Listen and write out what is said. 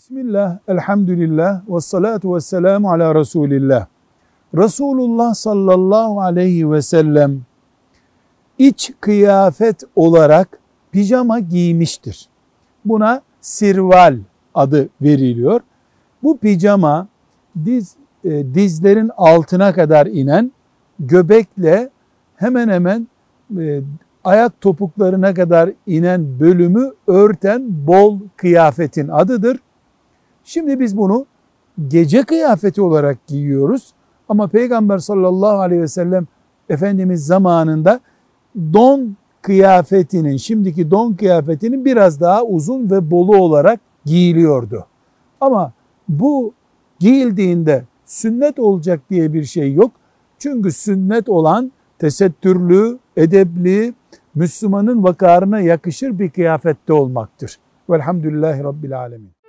Bismillah, elhamdülillah, ve salatu ve selamu ala Resulillah. Resulullah sallallahu aleyhi ve sellem iç kıyafet olarak pijama giymiştir. Buna sirval adı veriliyor. Bu pijama diz, e, dizlerin altına kadar inen göbekle hemen hemen e, ayak topuklarına kadar inen bölümü örten bol kıyafetin adıdır. Şimdi biz bunu gece kıyafeti olarak giyiyoruz. Ama Peygamber sallallahu aleyhi ve sellem Efendimiz zamanında don kıyafetinin, şimdiki don kıyafetinin biraz daha uzun ve bolu olarak giyiliyordu. Ama bu giyildiğinde sünnet olacak diye bir şey yok. Çünkü sünnet olan tesettürlü, edepli, Müslümanın vakarına yakışır bir kıyafette olmaktır. Velhamdülillahi Rabbil Alemin.